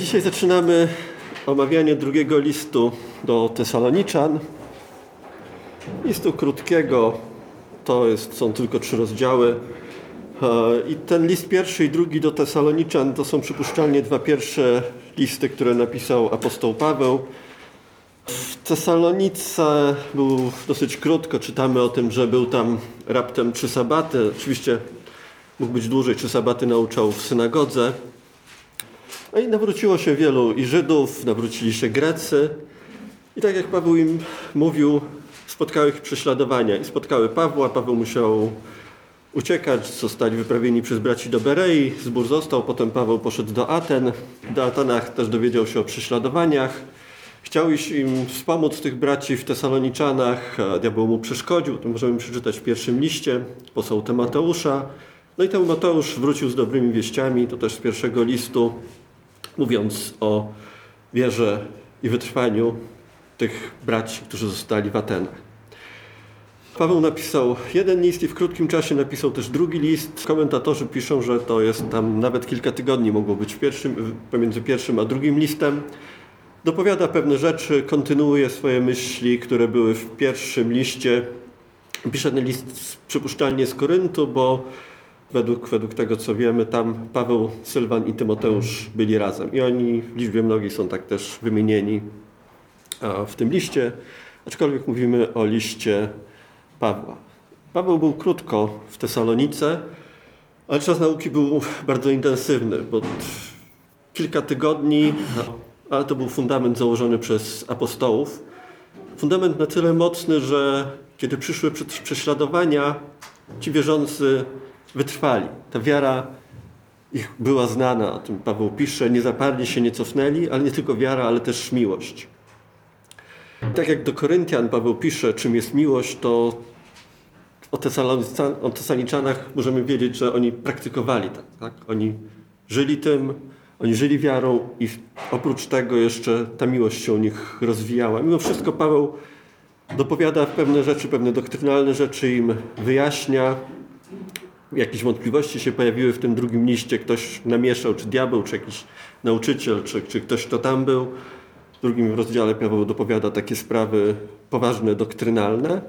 Dzisiaj zaczynamy omawianie drugiego listu do Tesaloniczan. Listu krótkiego, to jest, są tylko trzy rozdziały. E, I ten list pierwszy i drugi do Tesaloniczan to są przypuszczalnie dwa pierwsze listy, które napisał apostoł Paweł. W Tesalonice był dosyć krótko, czytamy o tym, że był tam raptem trzy sabaty. Oczywiście mógł być dłużej, trzy sabaty nauczał w synagodze. No i nawróciło się wielu i Żydów, nawrócili się Grecy. I tak jak Paweł im mówił, spotkały ich prześladowania. I spotkały Pawła, Paweł musiał uciekać, zostali wyprawieni przez braci do Berei, zbór został, potem Paweł poszedł do Aten. Do Atenach też dowiedział się o prześladowaniach. Chciał iść im wspomóc tych braci w Tesaloniczanach, diabeł mu przeszkodził. To możemy przeczytać w pierwszym liście, posłał Tymoteusza. No i Tymoteusz wrócił z dobrymi wieściami, to też z pierwszego listu, mówiąc o wierze i wytrwaniu tych braci, którzy zostali w Atenach. Paweł napisał jeden list i w krótkim czasie napisał też drugi list. Komentatorzy piszą, że to jest tam nawet kilka tygodni mogło być pierwszym, pomiędzy pierwszym a drugim listem. Dopowiada pewne rzeczy, kontynuuje swoje myśli, które były w pierwszym liście. Pisze ten list przypuszczalnie z Koryntu, bo według, według tego co wiemy, tam Paweł, Sylwan i Tymoteusz byli razem. I oni w liczbie mnogiej są tak też wymienieni w tym liście, aczkolwiek mówimy o liście Pawła. Paweł był krótko w Tesalonice, ale czas nauki był bardzo intensywny, bo kilka tygodni, ale to był fundament założony przez apostołów. Fundament na tyle mocny, że kiedy przyszły prześladowania, ci wierzący wytrwali. Ta wiara ich była znana, o tym Paweł pisze, nie zaparli się, nie cofnęli, ale nie tylko wiara, ale też miłość. Tak jak do Koryntian Paweł pisze, czym jest miłość, to o, o Tesaloniczanach możemy wiedzieć, że oni praktykowali tak, tak. Oni żyli tym, oni żyli wiarą i oprócz tego jeszcze ta miłość się u nich rozwijała. Mimo wszystko Paweł dopowiada pewne rzeczy, pewne doktrynalne rzeczy im wyjaśnia. Jakieś wątpliwości się pojawiły w tym drugim liście. Ktoś namieszał, czy diabeł, czy jakiś nauczyciel, czy, czy ktoś, kto tam był. W drugim rozdziale Paweł dopowiada takie sprawy poważne, doktrynalne.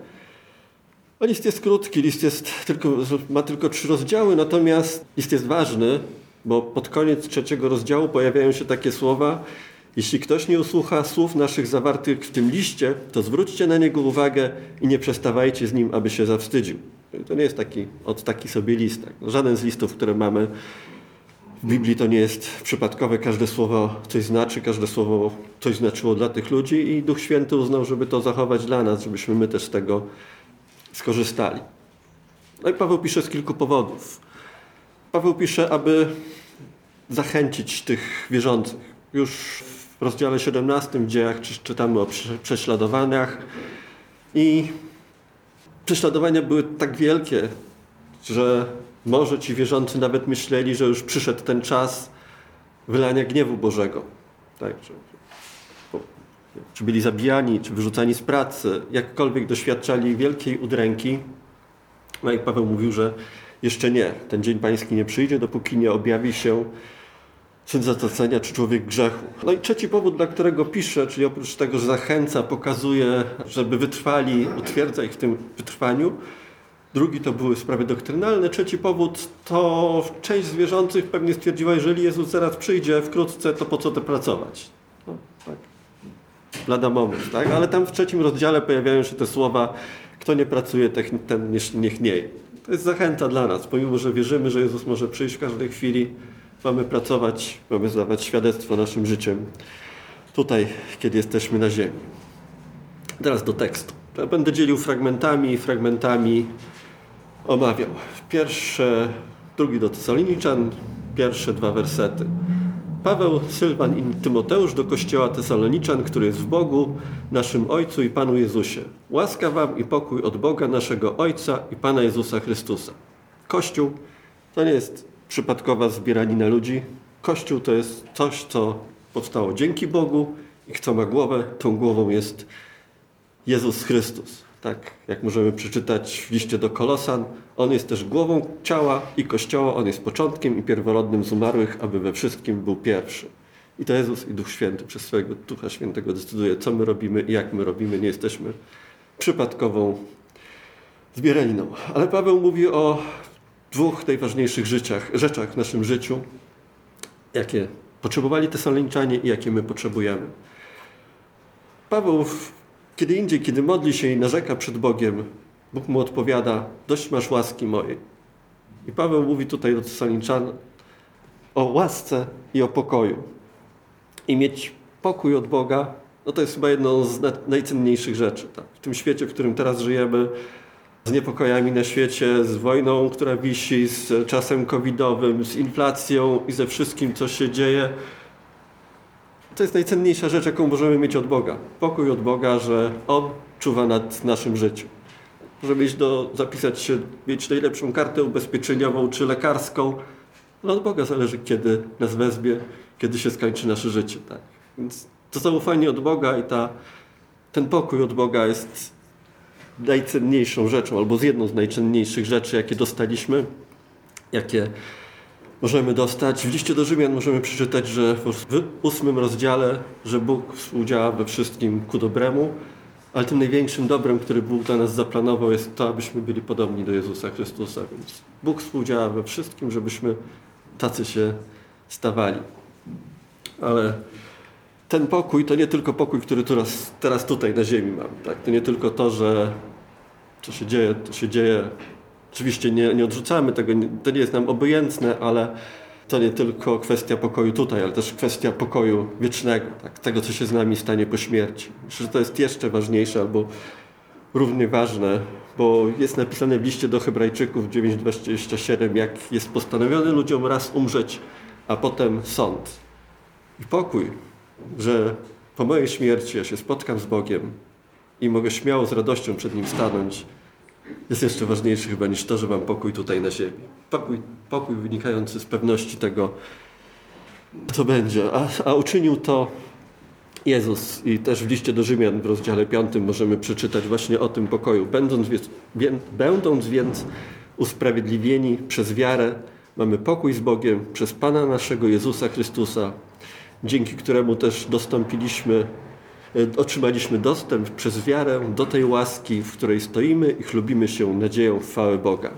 A list jest krótki, list jest tylko, ma tylko trzy rozdziały, natomiast list jest ważny, bo pod koniec trzeciego rozdziału pojawiają się takie słowa jeśli ktoś nie usłucha słów naszych zawartych w tym liście, to zwróćcie na niego uwagę i nie przestawajcie z nim, aby się zawstydził. To nie jest taki, od taki sobie list. Tak? Żaden z listów, które mamy w Biblii to nie jest przypadkowe. Każde słowo coś znaczy, każde słowo coś znaczyło dla tych ludzi i Duch Święty uznał, żeby to zachować dla nas, żebyśmy my też z tego skorzystali. No i Paweł pisze z kilku powodów. Paweł pisze, aby zachęcić tych wierzących. Już w rozdziale 17 w dziejach czytamy o prześladowaniach i prześladowania były tak wielkie, że może ci wierzący nawet myśleli, że już przyszedł ten czas wylania gniewu Bożego. Tak, że, czy byli zabijani, czy wyrzucani z pracy, jakkolwiek doświadczali wielkiej udręki. No i Paweł mówił, że jeszcze nie. Ten dzień pański nie przyjdzie, dopóki nie objawi się syn zatracenia czy człowiek grzechu. No i trzeci powód, dla którego pisze, czyli oprócz tego, że zachęca, pokazuje, żeby wytrwali, utwierdza ich w tym wytrwaniu. Drugi to były sprawy doktrynalne. Trzeci powód to część zwierzących pewnie stwierdziła, jeżeli Jezus zaraz przyjdzie wkrótce, to po co to pracować? No, tak. Moment, tak? Ale tam w trzecim rozdziale pojawiają się te słowa, kto nie pracuje, ten niech nie. To jest zachęta dla nas, pomimo, że wierzymy, że Jezus może przyjść w każdej chwili, mamy pracować, mamy zdawać świadectwo naszym życiem tutaj, kiedy jesteśmy na ziemi. Teraz do tekstu. Ja będę dzielił fragmentami, fragmentami omawiał. Pierwsze, drugi do Tesaloniczan, pierwsze dwa wersety. Paweł, Sylwan i Tymoteusz do kościoła Tesaloniczan, który jest w Bogu, naszym Ojcu i Panu Jezusie. Łaska wam i pokój od Boga, naszego Ojca i Pana Jezusa Chrystusa. Kościół to nie jest przypadkowa zbieranina ludzi. Kościół to jest coś, co powstało dzięki Bogu i kto ma głowę, tą głową jest Jezus Chrystus. Tak jak możemy przeczytać w liście do Kolosan, On jest też głową ciała i Kościoła, On jest początkiem i pierworodnym z umarłych, aby we wszystkim był pierwszy. I to Jezus i Duch Święty przez swojego Ducha Świętego decyduje, co my robimy i jak my robimy. Nie jesteśmy przypadkową zbieraniną. Ale Paweł mówi o dwóch najważniejszych życiach, rzeczach w naszym życiu, jakie potrzebowali Tesaloniczanie i jakie my potrzebujemy. Paweł kiedy indziej, kiedy modli się i narzeka przed Bogiem, Bóg mu odpowiada, dość masz łaski mojej. I Paweł mówi tutaj do Tesaloniczan o łasce i o pokoju. I mieć pokój od Boga, no to jest chyba jedną z najcenniejszych rzeczy. Tak? W tym świecie, w którym teraz żyjemy, z niepokojami na świecie, z wojną, która wisi, z czasem covidowym, z inflacją i ze wszystkim, co się dzieje, to jest najcenniejsza rzecz, jaką możemy mieć od Boga. Pokój od Boga, że On czuwa nad naszym życiem. Żeby iść do, zapisać się, mieć najlepszą kartę ubezpieczeniową czy lekarską, no od Boga zależy, kiedy nas wezmie, kiedy się skończy nasze życie. Tak? Więc to zaufanie od Boga i ta, ten pokój od Boga jest najcenniejszą rzeczą, albo z jedną z najcenniejszych rzeczy, jakie dostaliśmy, jakie możemy dostać. W liście do Rzymian możemy przeczytać, że w ósmym rozdziale, że Bóg współdziała we wszystkim ku dobremu, ale tym największym dobrem, który Bóg dla nas zaplanował, jest to, abyśmy byli podobni do Jezusa Chrystusa. Więc Bóg współdziała we wszystkim, żebyśmy tacy się stawali. Ale ten pokój to nie tylko pokój, który teraz, teraz tutaj na ziemi mam. Tak? To nie tylko to, że co się dzieje, to się dzieje Oczywiście nie, nie odrzucamy tego, to nie jest nam obojętne, ale to nie tylko kwestia pokoju tutaj, ale też kwestia pokoju wiecznego, tak? tego, co się z nami stanie po śmierci. Myślę, że to jest jeszcze ważniejsze albo równie ważne, bo jest napisane w liście do Hebrajczyków 9:27, jak jest postanowiony ludziom raz umrzeć, a potem sąd. I pokój, że po mojej śmierci ja się spotkam z Bogiem i mogę śmiało z radością przed Nim stanąć jest jeszcze ważniejszy chyba niż to, że mam pokój tutaj na ziemi. Pokój, pokój wynikający z pewności tego, co będzie. A, a uczynił to Jezus i też w liście do Rzymian w rozdziale 5 możemy przeczytać właśnie o tym pokoju. Będąc więc, będąc więc usprawiedliwieni przez wiarę, mamy pokój z Bogiem przez Pana naszego Jezusa Chrystusa, dzięki któremu też dostąpiliśmy otrzymaliśmy dostęp przez wiarę do tej łaski, w której stoimy i chlubimy się nadzieją w chwałę Boga.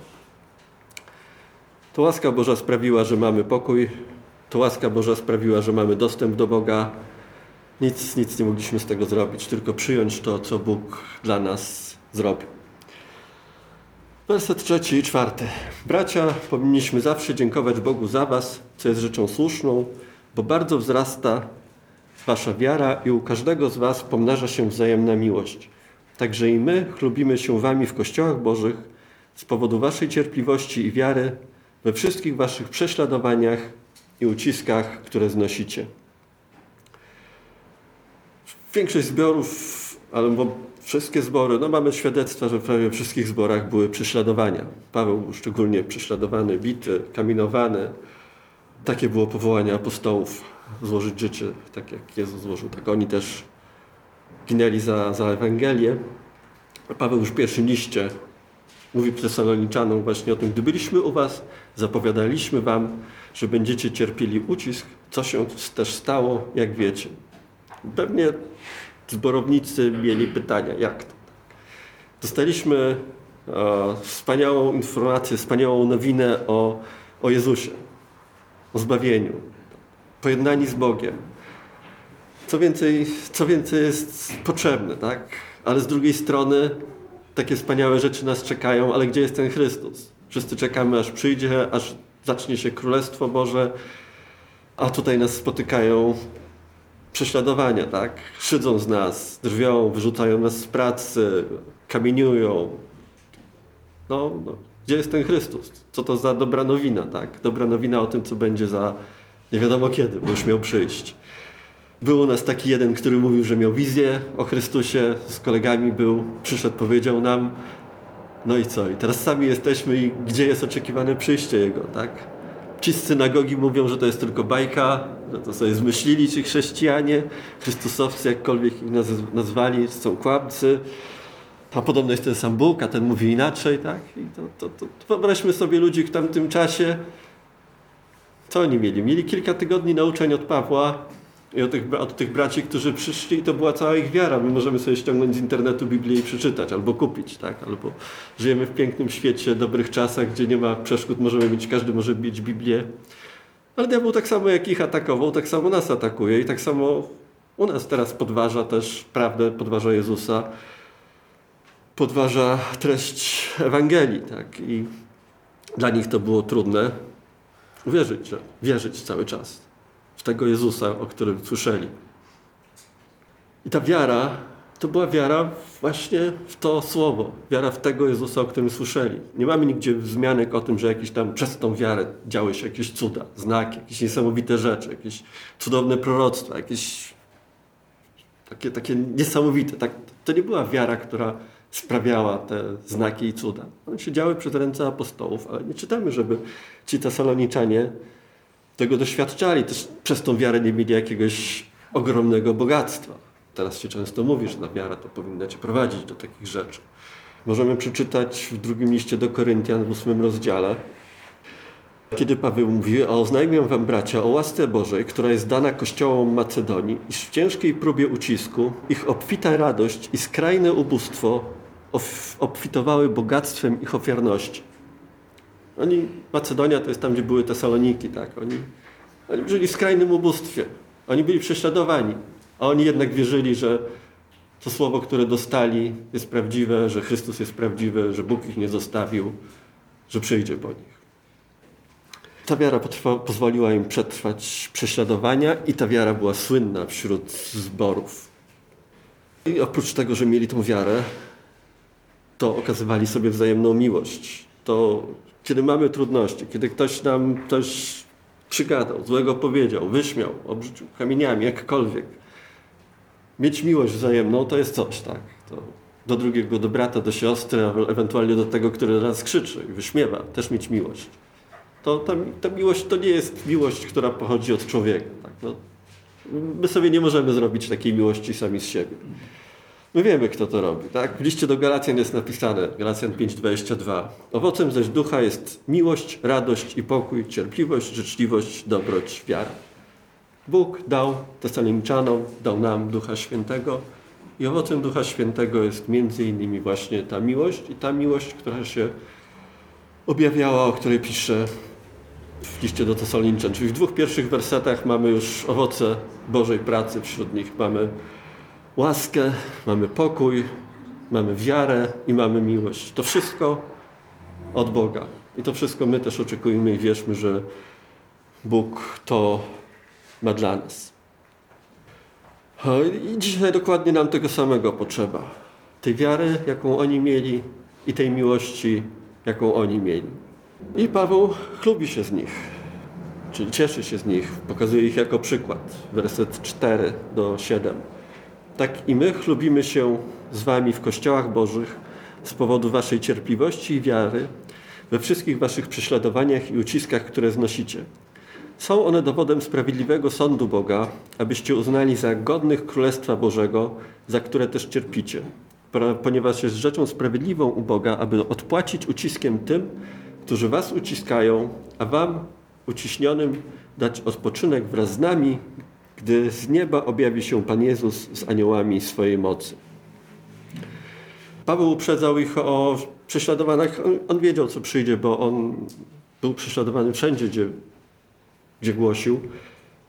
To łaska Boża sprawiła, że mamy pokój, to łaska Boża sprawiła, że mamy dostęp do Boga. Nic, nic nie mogliśmy z tego zrobić, tylko przyjąć to, co Bóg dla nas zrobił. Werset trzeci i czwarty. Bracia, powinniśmy zawsze dziękować Bogu za Was, co jest rzeczą słuszną, bo bardzo wzrasta Wasza wiara i u każdego z Was pomnaża się wzajemna miłość. Także i my chlubimy się Wami w kościołach Bożych z powodu Waszej cierpliwości i wiary we wszystkich Waszych prześladowaniach i uciskach, które znosicie. Większość zbiorów, albo wszystkie zbory, no mamy świadectwa, że prawie we wszystkich zborach były prześladowania. Paweł był szczególnie prześladowany, bity, kaminowany. Takie było powołanie apostołów złożyć życie, tak jak Jezus złożył, tak oni też ginęli za, za Ewangelię. Paweł już w pierwszym liście mówi Tesaloniczanów właśnie o tym, gdy byliśmy u was, zapowiadaliśmy wam, że będziecie cierpieli ucisk, co się też stało, jak wiecie. Pewnie zborownicy mieli pytania, jak to? Dostaliśmy e, wspaniałą informację, wspaniałą nowinę o, o Jezusie, o zbawieniu, pojednani z Bogiem. Co więcej, co więcej jest potrzebne, tak? Ale z drugiej strony takie wspaniałe rzeczy nas czekają, ale gdzie jest ten Chrystus? Wszyscy czekamy, aż przyjdzie, aż zacznie się Królestwo Boże, a tutaj nas spotykają prześladowania, tak? Szydzą z nas, drwią, wyrzucają nas z pracy, kamieniują. No, no, gdzie jest ten Chrystus? Co to za dobra nowina, tak? Dobra nowina o tym, co będzie za nie wiadomo kiedy, bo już miał przyjść. Był u nas taki jeden, który mówił, że miał wizję o Chrystusie, z kolegami był, przyszedł, powiedział nam, no i co? I teraz sami jesteśmy i gdzie jest oczekiwane przyjście Jego, tak? Ci z synagogi mówią, że to jest tylko bajka, że to sobie zmyślili ci chrześcijanie, chrystusowcy, jakkolwiek ich nazwali, są kłamcy. A podobno jest ten sam Bóg, a ten mówi inaczej, tak? I to, to, to, wyobraźmy sobie ludzi w tamtym czasie, co oni mieli? Mieli kilka tygodni nauczeń od Pawła, I od tych, od tych braci, którzy przyszli, to była cała ich wiara. My możemy sobie ściągnąć z internetu Biblię i przeczytać, albo kupić, tak? Albo żyjemy w pięknym świecie, dobrych czasach, gdzie nie ma przeszkód, możemy mieć, każdy może mieć Biblię. Ale diabeł tak samo jak ich atakował, tak samo nas atakuje i tak samo u nas teraz podważa też prawdę, podważa Jezusa, podważa treść Ewangelii, tak? I dla nich to było trudne uwierzyć, że wierzyć cały czas w tego Jezusa, o którym słyszeli. I ta wiara to była wiara właśnie w to słowo, wiara w tego Jezusa, o którym słyszeli. Nie mamy nigdzie wzmianek o tym, że jakieś tam przez tą wiarę działy się jakieś cuda, znaki, jakieś niesamowite rzeczy, jakieś cudowne proroctwa, jakieś takie, takie niesamowite. Tak, to nie była wiara, która sprawiała te znaki i cuda. One się działy przez ręce apostołów, ale nie czytamy, żeby ci tesaloniczanie tego doświadczali. Też przez tą wiarę nie mieli jakiegoś ogromnego bogactwa. Teraz się często mówi, że ta wiara to powinna cię prowadzić do takich rzeczy. Możemy przeczytać w drugim liście do Koryntian w ósmym rozdziale, kiedy Paweł mówi, a oznajmiam wam bracia o łasce Bożej, która jest dana kościołom Macedonii, iż w ciężkiej próbie ucisku ich obfita radość i skrajne ubóstwo obfitowały bogactwem ich ofiarności. Oni, Macedonia to jest tam, gdzie były Tesaloniki, tak? Oni, oni żyli w skrajnym ubóstwie. Oni byli prześladowani, a oni jednak wierzyli, że to słowo, które dostali jest prawdziwe, że Chrystus jest prawdziwy, że Bóg ich nie zostawił, że przyjdzie po nich. Ta wiara potrwa, pozwoliła im przetrwać prześladowania i ta wiara była słynna wśród zborów. I oprócz tego, że mieli tą wiarę, to okazywali sobie wzajemną miłość. To kiedy mamy trudności, kiedy ktoś nam coś przygadał, złego powiedział, wyśmiał, obrzucił kamieniami, jakkolwiek. Mieć miłość wzajemną to jest coś, tak. To do drugiego, do brata, do siostry, ewentualnie do tego, który nas krzyczy i wyśmiewa, też mieć miłość. To ta, ta miłość to nie jest miłość, która pochodzi od człowieka. Tak? No, my sobie nie możemy zrobić takiej miłości sami z siebie. My wiemy, kto to robi. Tak? W liście do Galacjan jest napisane, Galacjan 5,22. Owocem zaś ducha jest miłość, radość i pokój, cierpliwość, życzliwość, dobroć, wiara. Bóg dał Tesaloniczanom, dał nam Ducha Świętego i owocem Ducha Świętego jest między innymi właśnie ta miłość i ta miłość, która się objawiała, o której pisze w liście do Tesaloniczan. Czyli w dwóch pierwszych wersetach mamy już owoce Bożej pracy, wśród nich mamy łaskę, mamy pokój, mamy wiarę i mamy miłość. To wszystko od Boga. I to wszystko my też oczekujemy i wierzmy, że Bóg to ma dla nas. I dzisiaj dokładnie nam tego samego potrzeba. Tej wiary, jaką oni mieli i tej miłości, jaką oni mieli. I Paweł chlubi się z nich, czyli cieszy się z nich, pokazuje ich jako przykład. Werset 4 do 7. Tak i my chlubimy się z wami w kościołach bożych z powodu waszej cierpliwości i wiary we wszystkich waszych prześladowaniach i uciskach, które znosicie. Są one dowodem sprawiedliwego sądu Boga, abyście uznali za godnych Królestwa Bożego, za które też cierpicie. Ponieważ jest rzeczą sprawiedliwą u Boga, aby odpłacić uciskiem tym, którzy was uciskają, a wam, uciśnionym, dać odpoczynek wraz z nami, gdy z nieba objawi się Pan Jezus z aniołami swojej mocy. Paweł uprzedzał ich o prześladowaniach. On, on wiedział, co przyjdzie, bo on był prześladowany wszędzie, gdzie, gdzie głosił.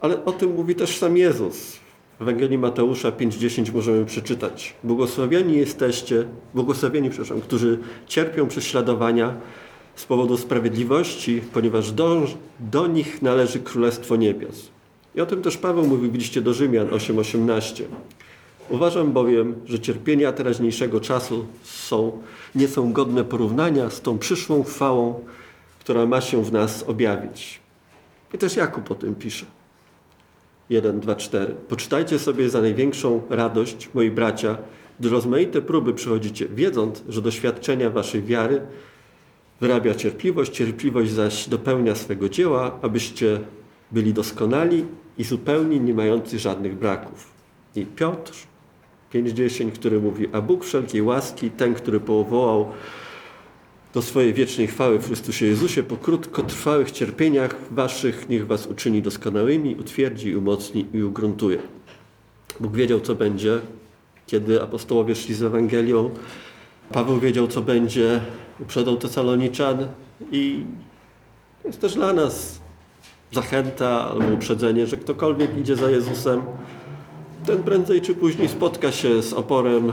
Ale o tym mówi też sam Jezus. W Ewangelii Mateusza 5:10 możemy przeczytać. Błogosławieni jesteście, błogosławieni, przepraszam, którzy cierpią prześladowania z powodu sprawiedliwości, ponieważ do, do nich należy Królestwo Niebios. I o tym też Paweł mówił w liście do Rzymian 8:18. Uważam bowiem, że cierpienia teraźniejszego czasu są, nie są godne porównania z tą przyszłą chwałą, która ma się w nas objawić. I też Jakub o tym pisze. 1, 2, 4. Poczytajcie sobie za największą radość, moi bracia, gdy rozmaite próby przychodzicie, wiedząc, że doświadczenia waszej wiary wyrabia cierpliwość, cierpliwość zaś dopełnia swego dzieła, abyście byli doskonali i zupełnie nie mający żadnych braków. I Piotr 5:10, który mówi, a Bóg wszelkiej łaski, ten, który powołał do swojej wiecznej chwały w Chrystusie Jezusie, po krótkotrwałych cierpieniach waszych niech was uczyni doskonałymi, utwierdzi, umocni i ugruntuje. Bóg wiedział, co będzie, kiedy apostołowie szli z Ewangelią. Paweł wiedział, co będzie, uprzedzał Tesaloniczan i jest też dla nas zachęta albo uprzedzenie, że ktokolwiek idzie za Jezusem, ten prędzej czy później spotka się z oporem,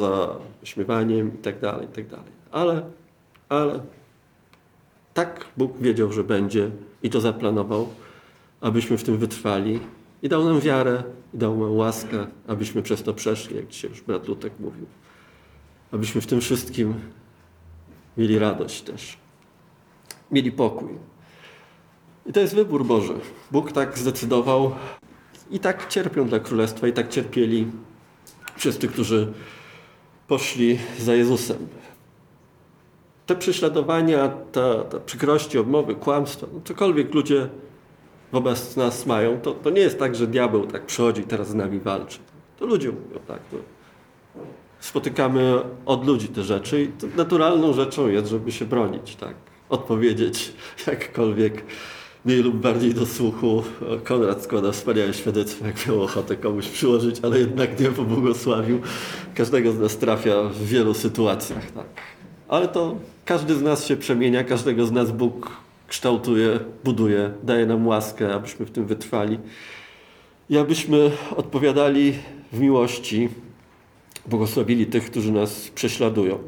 za śmiewaniem i tak dalej, i tak. Ale, ale tak Bóg wiedział, że będzie i to zaplanował, abyśmy w tym wytrwali i dał nam wiarę, i dał nam łaskę, abyśmy przez to przeszli, jak dzisiaj już brat Lutek mówił. Abyśmy w tym wszystkim mieli radość też. Mieli pokój. I to jest wybór Boży. Bóg tak zdecydował i tak cierpią dla Królestwa, i tak cierpieli wszyscy, którzy poszli za Jezusem. Te prześladowania, te, te przykrości, obmowy, kłamstwa, no cokolwiek ludzie wobec nas mają, to, to nie jest tak, że diabeł tak przychodzi i teraz z nami walczy. To ludzie mówią tak. To spotykamy od ludzi te rzeczy i naturalną rzeczą jest, żeby się bronić, tak. Odpowiedzieć jakkolwiek mniej lub bardziej do słuchu. Konrad składa wspaniałe świadectwo, jak miał ochotę komuś przyłożyć, ale jednak nie pobłogosławił. Każdego z nas trafia w wielu sytuacjach. Tak. Ale to każdy z nas się przemienia, każdego z nas Bóg kształtuje, buduje, daje nam łaskę, abyśmy w tym wytrwali i abyśmy odpowiadali w miłości, błogosławili tych, którzy nas prześladują.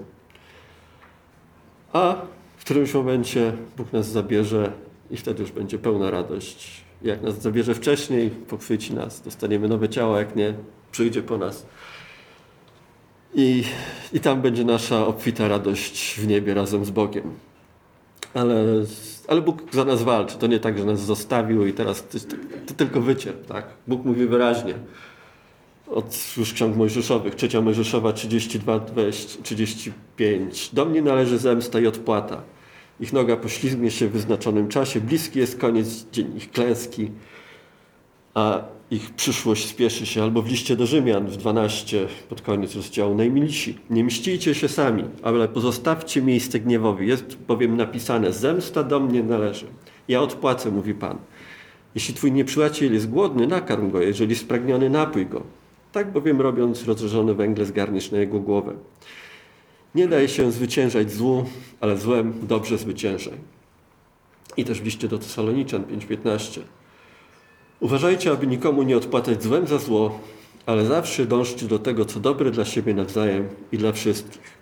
A w którymś momencie Bóg nas zabierze i wtedy już będzie pełna radość. Jak nas zabierze wcześniej, pochwyci nas, dostaniemy nowe ciało, jak nie, przyjdzie po nas. I, I tam będzie nasza obfita radość w niebie razem z Bogiem. Ale, ale Bóg za nas walczy. To nie tak, że nas zostawił i teraz to, to tylko wycierp. Tak? Bóg mówi wyraźnie od już ksiąg mojżeszowych, trzecia Mojżeszowa 32, 20, 35. Do mnie należy zemsta i odpłata. Ich noga poślizgnie się w wyznaczonym czasie. Bliski jest koniec dzień ich klęski, a ich przyszłość spieszy się. Albo w liście do Rzymian w 12 pod koniec rozdziału. Najmilsi, nie mścijcie się sami, ale pozostawcie miejsce gniewowi. Jest bowiem napisane, zemsta do mnie należy. Ja odpłacę, mówi Pan. Jeśli twój nieprzyjaciel jest głodny, nakarm go, jeżeli spragniony, napój go. Tak bowiem robiąc, rozżarzone węgle zgarniesz na jego głowę. Nie daj się zwyciężać złu, ale złem dobrze zwyciężaj. I też w liście do Tesaloniczan 5:15. Uważajcie, aby nikomu nie odpłacać złem za zło, ale zawsze dążcie do tego, co dobre dla siebie nawzajem i dla wszystkich.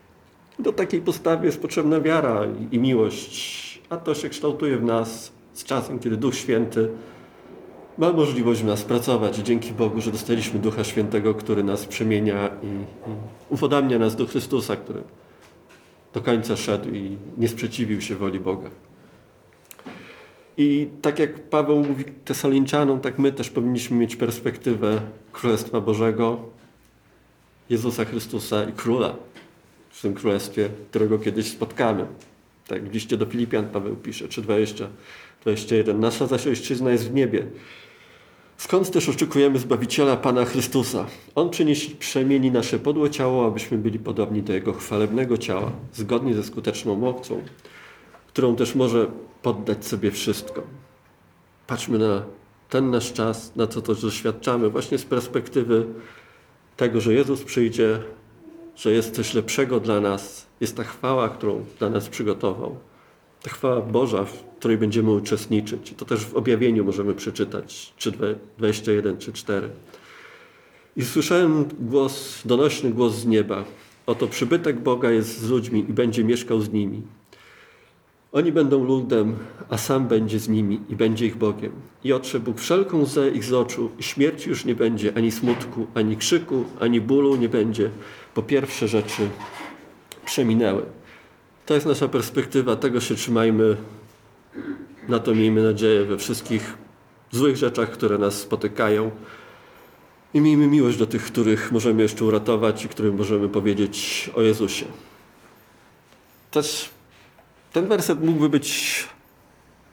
Do takiej postawy jest potrzebna wiara i miłość, a to się kształtuje w nas z czasem, kiedy Duch Święty ma możliwość w nas pracować. Dzięki Bogu, że dostaliśmy Ducha Świętego, który nas przemienia i, i nas do Chrystusa, który do końca szedł i nie sprzeciwił się woli Boga. I tak jak Paweł mówi Tesalinčanom, tak my też powinniśmy mieć perspektywę Królestwa Bożego, Jezusa Chrystusa i Króla w tym Królestwie, którego kiedyś spotkamy. Tak w liście do Filipian Paweł pisze, 3:20, 21. Nasza zaś ojczyzna jest w niebie. Skąd też oczekujemy Zbawiciela Pana Chrystusa? On przyniesie, przemieni nasze podłe ciało, abyśmy byli podobni do Jego chwalebnego ciała, zgodnie ze skuteczną mocą, którą też może poddać sobie wszystko. Patrzmy na ten nasz czas, na co to doświadczamy, właśnie z perspektywy tego, że Jezus przyjdzie, że jest coś lepszego dla nas, jest ta chwała, którą dla nas przygotował. Ta chwała Boża, w której będziemy uczestniczyć. To też w objawieniu możemy przeczytać 21 czy 4. I słyszałem głos, donośny głos z nieba. Oto przybytek Boga jest z ludźmi i będzie mieszkał z nimi. Oni będą ludem, a sam będzie z nimi i będzie ich Bogiem. I otrze Bóg wszelką łzę ich z oczu i śmierci już nie będzie, ani smutku, ani krzyku, ani bólu nie będzie, bo pierwsze rzeczy przeminęły. To jest nasza perspektywa, tego się trzymajmy, na to miejmy nadzieję we wszystkich złych rzeczach, które nas spotykają. I miejmy miłość do tych, których możemy jeszcze uratować i którym możemy powiedzieć o Jezusie. Też ten werset mógłby być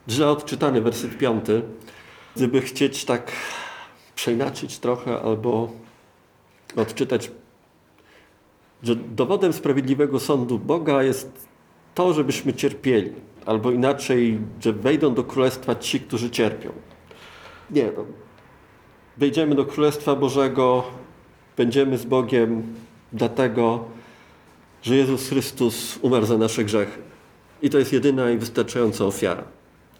źle odczytany, werset piąty. Gdyby chcieć tak przeinaczyć trochę albo odczytać, że dowodem sprawiedliwego sądu Boga jest to, żebyśmy cierpieli, albo inaczej, że wejdą do Królestwa ci, którzy cierpią. Nie, no. wejdziemy do Królestwa Bożego, będziemy z Bogiem dlatego, że Jezus Chrystus umarł za nasze grzechy. I to jest jedyna i wystarczająca ofiara.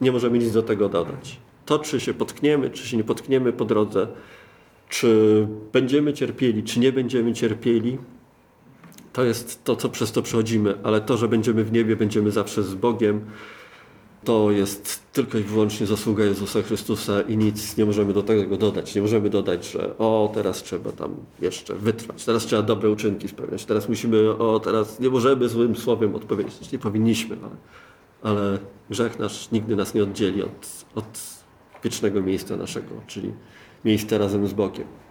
Nie możemy nic do tego dodać. To, czy się potkniemy, czy się nie potkniemy po drodze, czy będziemy cierpieli, czy nie będziemy cierpieli, to jest to, co przez to przechodzimy, ale to, że będziemy w niebie, będziemy zawsze z Bogiem, to jest tylko i wyłącznie zasługa Jezusa Chrystusa i nic nie możemy do tego dodać. Nie możemy dodać, że o, teraz trzeba tam jeszcze wytrwać, teraz trzeba dobre uczynki spełniać, teraz musimy, o, teraz nie możemy złym słowem odpowiedzieć. Nie powinniśmy, ale, ale grzech nasz nigdy nas nie oddzieli od, od wiecznego miejsca naszego, czyli miejsca razem z Bogiem.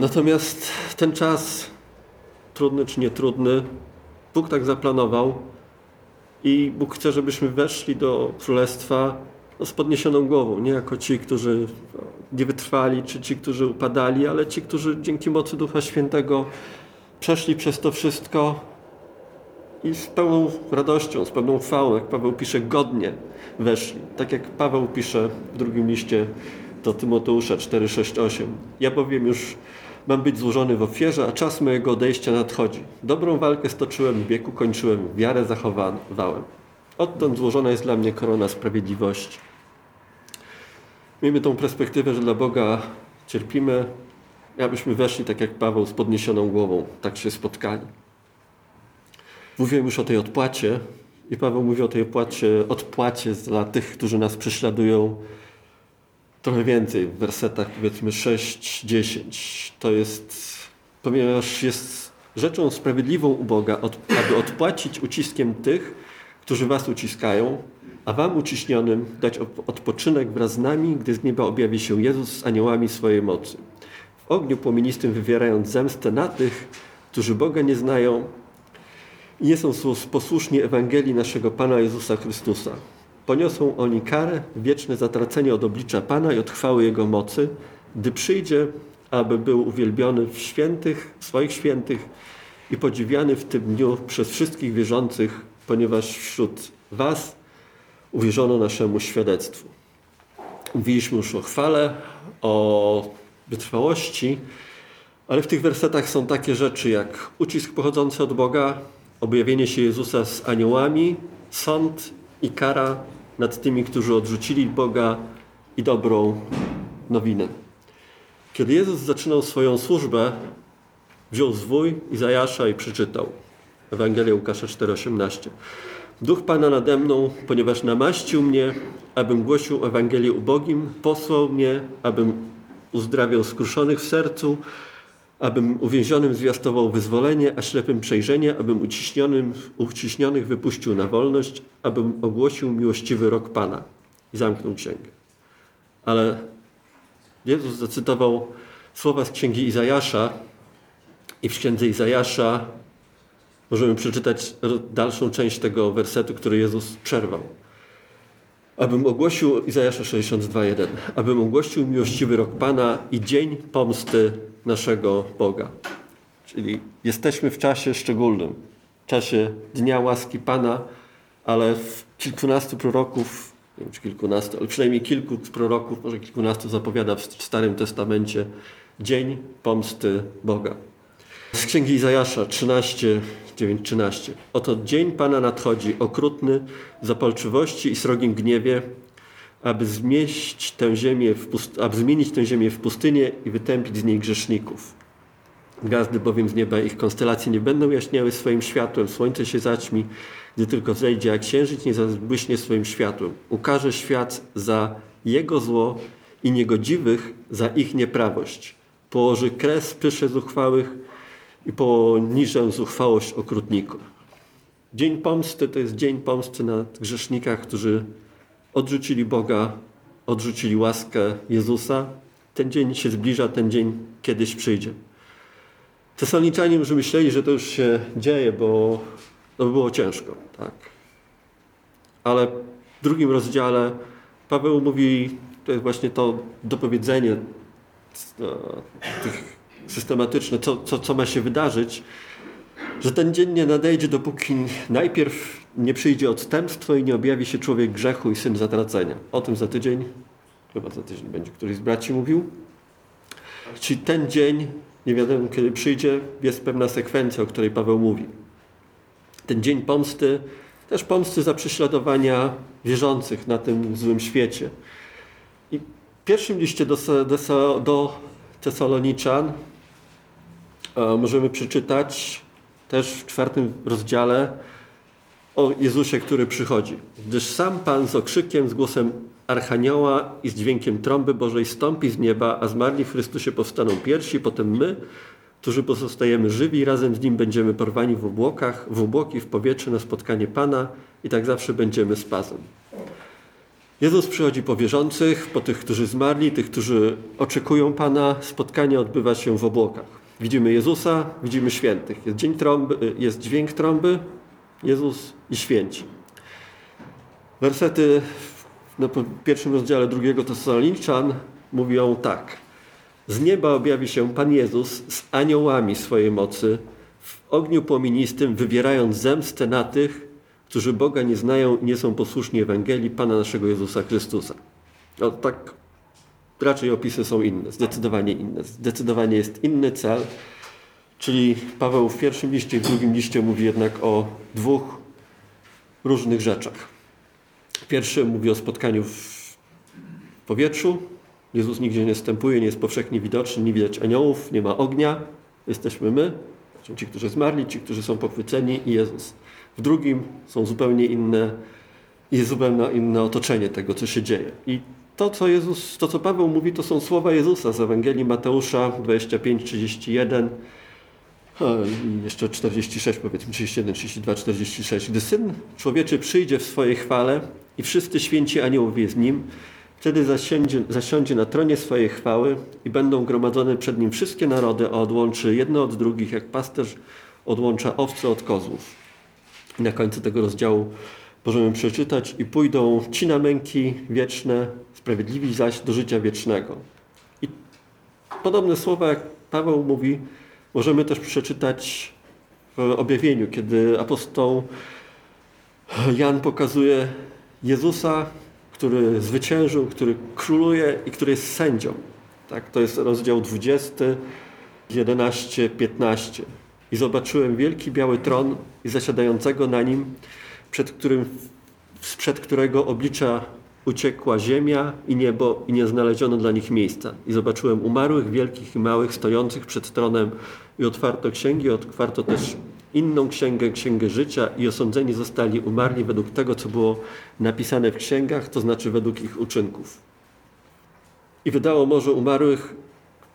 Natomiast ten czas, trudny czy nietrudny, Bóg tak zaplanował i Bóg chce, żebyśmy weszli do Królestwa no, z podniesioną głową. Nie jako ci, którzy nie wytrwali, czy ci, którzy upadali, ale ci, którzy dzięki mocy Ducha Świętego przeszli przez to wszystko i z pełną radością, z pełną chwałą, jak Paweł pisze, godnie weszli. Tak jak Paweł pisze w drugim liście do Tymoteusza 4:6-8. Ja bowiem już mam być złożony w ofierze, a czas mojego odejścia nadchodzi. Dobrą walkę stoczyłem, wieku kończyłem, wiarę zachowałem. Odtąd złożona jest dla mnie korona sprawiedliwości. Miejmy tą perspektywę, że dla Boga cierpimy, abyśmy weszli tak jak Paweł z podniesioną głową, tak się spotkali. Mówiłem już o tej odpłacie i Paweł mówi o tej odpłacie, odpłacie dla tych, którzy nas prześladują, trochę więcej, w wersetach powiedzmy 6-10. To jest, ponieważ jest rzeczą sprawiedliwą u Boga, aby odpłacić uciskiem tych, którzy was uciskają, a wam uciśnionym dać odpoczynek wraz z nami, gdy z nieba objawi się Jezus z aniołami swojej mocy. W ogniu płomienistym wywierając zemstę na tych, którzy Boga nie znają i nie są posłuszni Ewangelii naszego Pana Jezusa Chrystusa. Poniosą oni karę, wieczne zatracenie od oblicza Pana i od chwały Jego mocy, gdy przyjdzie, aby był uwielbiony w świętych, w swoich świętych i podziwiany w tym dniu przez wszystkich wierzących, ponieważ wśród Was uwierzono naszemu świadectwu. Mówiliśmy już o chwale, o wytrwałości, ale w tych wersetach są takie rzeczy jak ucisk pochodzący od Boga, objawienie się Jezusa z aniołami, sąd i kara nad tymi, którzy odrzucili Boga i dobrą nowinę. Kiedy Jezus zaczynał swoją służbę, wziął zwój Izajasza i przeczytał Ewangelię Łukasza 4,18. Duch Pana nade mną, ponieważ namaścił mnie, abym głosił Ewangelię ubogim, posłał mnie, abym uzdrawiał skruszonych w sercu, abym uwięzionym zwiastował wyzwolenie, a ślepym przejrzenie, abym uciśnionym, uciśnionych wypuścił na wolność, abym ogłosił miłościwy rok Pana. I zamknął księgę. Ale Jezus zacytował słowa z księgi Izajasza i w księdze Izajasza możemy przeczytać dalszą część tego wersetu, który Jezus przerwał. Abym ogłosił, Izajasza 62,1, abym ogłosił miłościwy rok Pana i dzień pomsty naszego Boga. Czyli jesteśmy w czasie szczególnym, czasie Dnia Łaski Pana, ale w kilkunastu proroków, nie wiem czy kilkunastu, ale przynajmniej kilku proroków, może kilkunastu zapowiada w Starym Testamencie Dzień Pomsty Boga. Z Księgi Izajasza 13, 9, 13. Oto dzień Pana nadchodzi, okrutny, zapalczywości i srogim gniewie, aby, zmieść tę ziemię aby zmienić tę ziemię w pustynię i wytępić z niej grzeszników. Gwiazdy bowiem z nieba ich konstelacje nie będą jaśniały swoim światłem, słońce się zaćmi, gdy tylko zejdzie, a księżyc nie zabłyśnie swoim światłem. Ukaże świat za jego zło i niegodziwych za ich nieprawość. Położy kres pysze zuchwałych i poniżę zuchwałość okrutników. Dzień pomsty to jest dzień pomsty na grzesznikach, którzy odrzucili Boga, odrzucili łaskę Jezusa. Ten dzień się zbliża, ten dzień kiedyś przyjdzie. Tesaloniczanie już myśleli, że to już się dzieje, bo to by było ciężko. Tak? Ale w drugim rozdziale Paweł mówi, to jest właśnie to dopowiedzenie tych systematyczne, co, co, co ma się wydarzyć. że ten dzień nie nadejdzie, dopóki najpierw nie przyjdzie odstępstwo i nie objawi się człowiek grzechu i syn zatracenia. O tym za tydzień, chyba za tydzień będzie któryś z braci mówił. Czyli ten dzień, nie wiadomo kiedy przyjdzie, jest pewna sekwencja, o której Paweł mówi. Ten dzień pomsty, też pomsty za prześladowania wierzących na tym złym świecie. I w pierwszym liście do, do, do Tesaloniczan możemy przeczytać też w czwartym rozdziale o Jezusie, który przychodzi. Gdyż sam Pan z okrzykiem, z głosem Archanioła i z dźwiękiem trąby Bożej stąpi z nieba, a zmarli w Chrystusie powstaną pierwsi, potem my, którzy pozostajemy żywi, razem z Nim będziemy porwani w obłokach, w obłoki, w powietrze na spotkanie Pana i tak zawsze będziemy z Pazem. Jezus przychodzi po wierzących, po tych, którzy zmarli, tych, którzy oczekują Pana. Spotkanie odbywa się w obłokach. Widzimy Jezusa, widzimy świętych. Jest, dzień trąby, jest dźwięk trąby, Jezus i święci. Wersety na pierwszym rozdziale drugiego Tesaloniczan mówią tak. Z nieba objawi się Pan Jezus z aniołami swojej mocy w ogniu płomienistym, wywierając zemstę na tych, którzy Boga nie znają i nie są posłuszni Ewangelii Pana naszego Jezusa Chrystusa. No tak raczej opisy są inne, zdecydowanie inne. Zdecydowanie jest inny cel, czyli Paweł w pierwszym liście i w drugim liście mówi jednak o dwóch różnych rzeczach. Pierwszy mówi o spotkaniu w powietrzu. Jezus nigdzie nie wstępuje, nie jest powszechnie widoczny, nie widać aniołów, nie ma ognia. Jesteśmy my, ci, którzy zmarli, ci, którzy są pochwyceni i Jezus. W drugim są zupełnie inne, jest zupełnie inne otoczenie tego, co się dzieje. I to, co Jezus, to, co Paweł mówi, to są słowa Jezusa z Ewangelii Mateusza 25, 31 i jeszcze 46, powiedzmy 31, 32, 46. Gdy Syn Człowieczy przyjdzie w swojej chwale i wszyscy święci aniołowie z Nim, wtedy zasiądzie, zasiądzie na tronie swojej chwały i będą gromadzone przed Nim wszystkie narody, a odłączy jedno od drugich, jak pasterz odłącza owce od kozłów. I na końcu tego rozdziału możemy przeczytać i pójdą ci na męki wieczne, sprawiedliwi zaś do życia wiecznego. I podobne słowa, jak Paweł mówi, możemy też przeczytać w objawieniu, kiedy apostoł Jan pokazuje Jezusa, który zwyciężył, który króluje i który jest sędzią. Tak, to jest rozdział 20, 11, 15. I zobaczyłem wielki biały tron i zasiadającego na nim, przed którym, sprzed którego oblicza uciekła ziemia i niebo i nie znaleziono dla nich miejsca. I zobaczyłem umarłych, wielkich i małych, stojących przed tronem i otwarto księgi, otwarto też inną księgę, księgę życia i osądzeni zostali umarli według tego, co było napisane w księgach, to znaczy według ich uczynków. I wydało morze umarłych,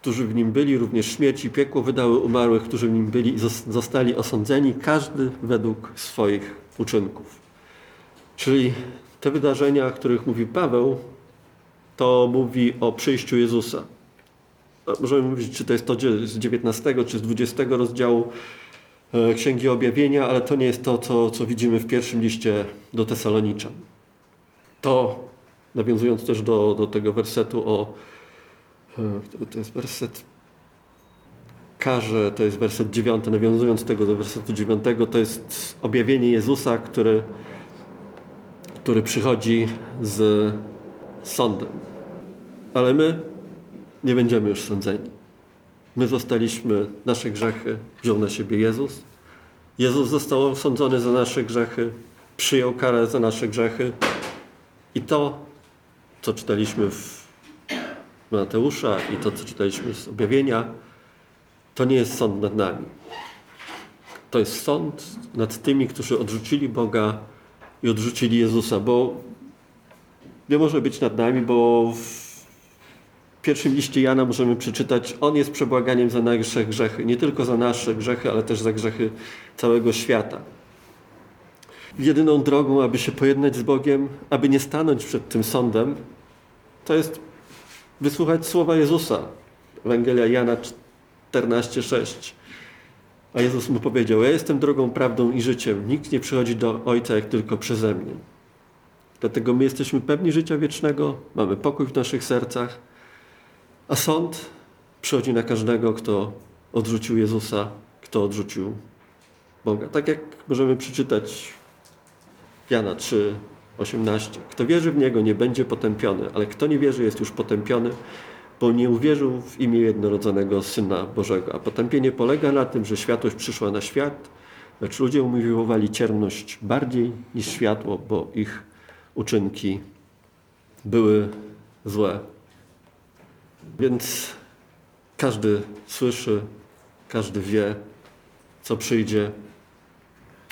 którzy w nim byli, również śmierć i piekło wydały umarłych, którzy w nim byli i zostali osądzeni, każdy według swoich uczynków. Czyli te wydarzenia, o których mówi Paweł, to mówi o przyjściu Jezusa. Możemy mówić, czy to jest to z 19 czy z 20 rozdziału e, Księgi Objawienia, ale to nie jest to, co, co widzimy w pierwszym liście do Tesaloniczan. To, nawiązując też do, do tego wersetu o, to jest werset karze, to jest werset 9, nawiązując tego do wersetu 9, to jest objawienie Jezusa, który który przychodzi z sądem. Ale my nie będziemy już sądzeni. My zostaliśmy, nasze grzechy wziął na siebie Jezus. Jezus został osądzony za nasze grzechy, przyjął karę za nasze grzechy. I to, co czytaliśmy w Mateusza i to, co czytaliśmy z objawienia, to nie jest sąd nad nami. To jest sąd nad tymi, którzy odrzucili Boga i odrzucili Jezusa, bo nie może być nad nami, bo w pierwszym liście Jana możemy przeczytać, On jest przebłaganiem za nasze grzechy, nie tylko za nasze grzechy, ale też za grzechy całego świata. Jedyną drogą, aby się pojednać z Bogiem, aby nie stanąć przed tym sądem, to jest wysłuchać słowa Jezusa. Ewangelia Jana 14,6. A Jezus mu powiedział: Ja jestem drogą, prawdą i życiem. Nikt nie przychodzi do Ojca jak tylko przeze mnie. Dlatego my jesteśmy pewni życia wiecznego, mamy pokój w naszych sercach, a sąd przychodzi na każdego, kto odrzucił Jezusa, kto odrzucił Boga. Tak jak możemy przeczytać Jana 3, 18. Kto wierzy w Niego, nie będzie potępiony, ale kto nie wierzy, jest już potępiony, bo nie uwierzył w imię jednorodzonego Syna Bożego. A potępienie polega na tym, że światłość przyszła na świat, lecz ludzie umiłowali ciemność bardziej niż światło, bo ich uczynki były złe. Więc każdy słyszy, każdy wie, co przyjdzie.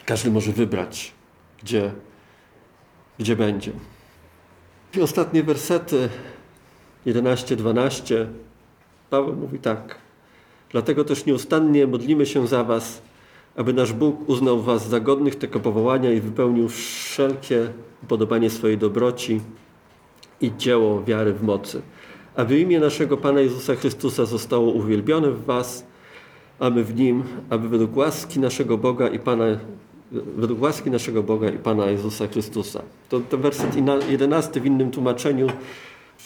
Każdy może wybrać, gdzie, gdzie będzie. I ostatnie wersety 11-12. Paweł mówi tak. Dlatego też nieustannie modlimy się za Was, aby nasz Bóg uznał Was za godnych tego powołania i wypełnił wszelkie upodobanie swojej dobroci i dzieło wiary w mocy. Aby imię naszego Pana Jezusa Chrystusa zostało uwielbione w Was, a my w Nim, aby według łaski naszego Boga i Pana, według łaski naszego Boga i Pana Jezusa Chrystusa. To ten werset ina- 11 w innym tłumaczeniu,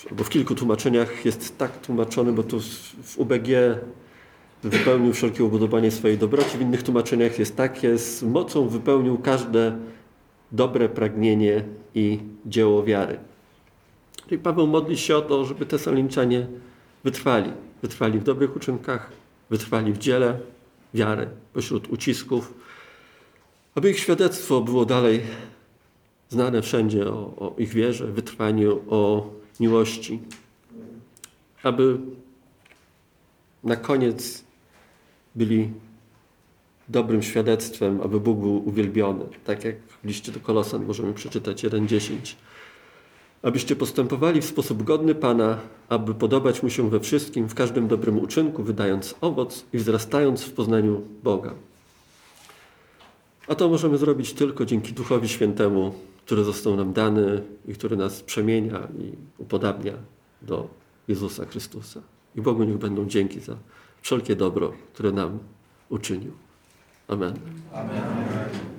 albo w kilku tłumaczeniach jest tak tłumaczony, bo tu w- UBG wypełnił wszelkie upodobanie swojej dobroci, w innych tłumaczeniach jest tak, jest mocą wypełnił każde dobre pragnienie i dzieło wiary. Czyli Paweł modli się o to, żeby Tesaloniczanie wytrwali. Wytrwali w dobrych uczynkach, wytrwali w dziele wiary pośród ucisków, aby ich świadectwo było dalej znane wszędzie o, o ich wierze, wytrwaniu, o miłości. Aby na koniec byli dobrym świadectwem, aby Bóg był uwielbiony. Tak jak w liście do Kolosan możemy przeczytać 1,10 abyście postępowali w sposób godny Pana, aby podobać Mu się we wszystkim, w każdym dobrym uczynku, wydając owoc i wzrastając w poznaniu Boga. A to możemy zrobić tylko dzięki Duchowi Świętemu, który został nam dany i który nas przemienia i upodabnia do Jezusa Chrystusa. I Bogu niech będą dzięki za wszelkie dobro, które nam uczynił. Amen. Amen.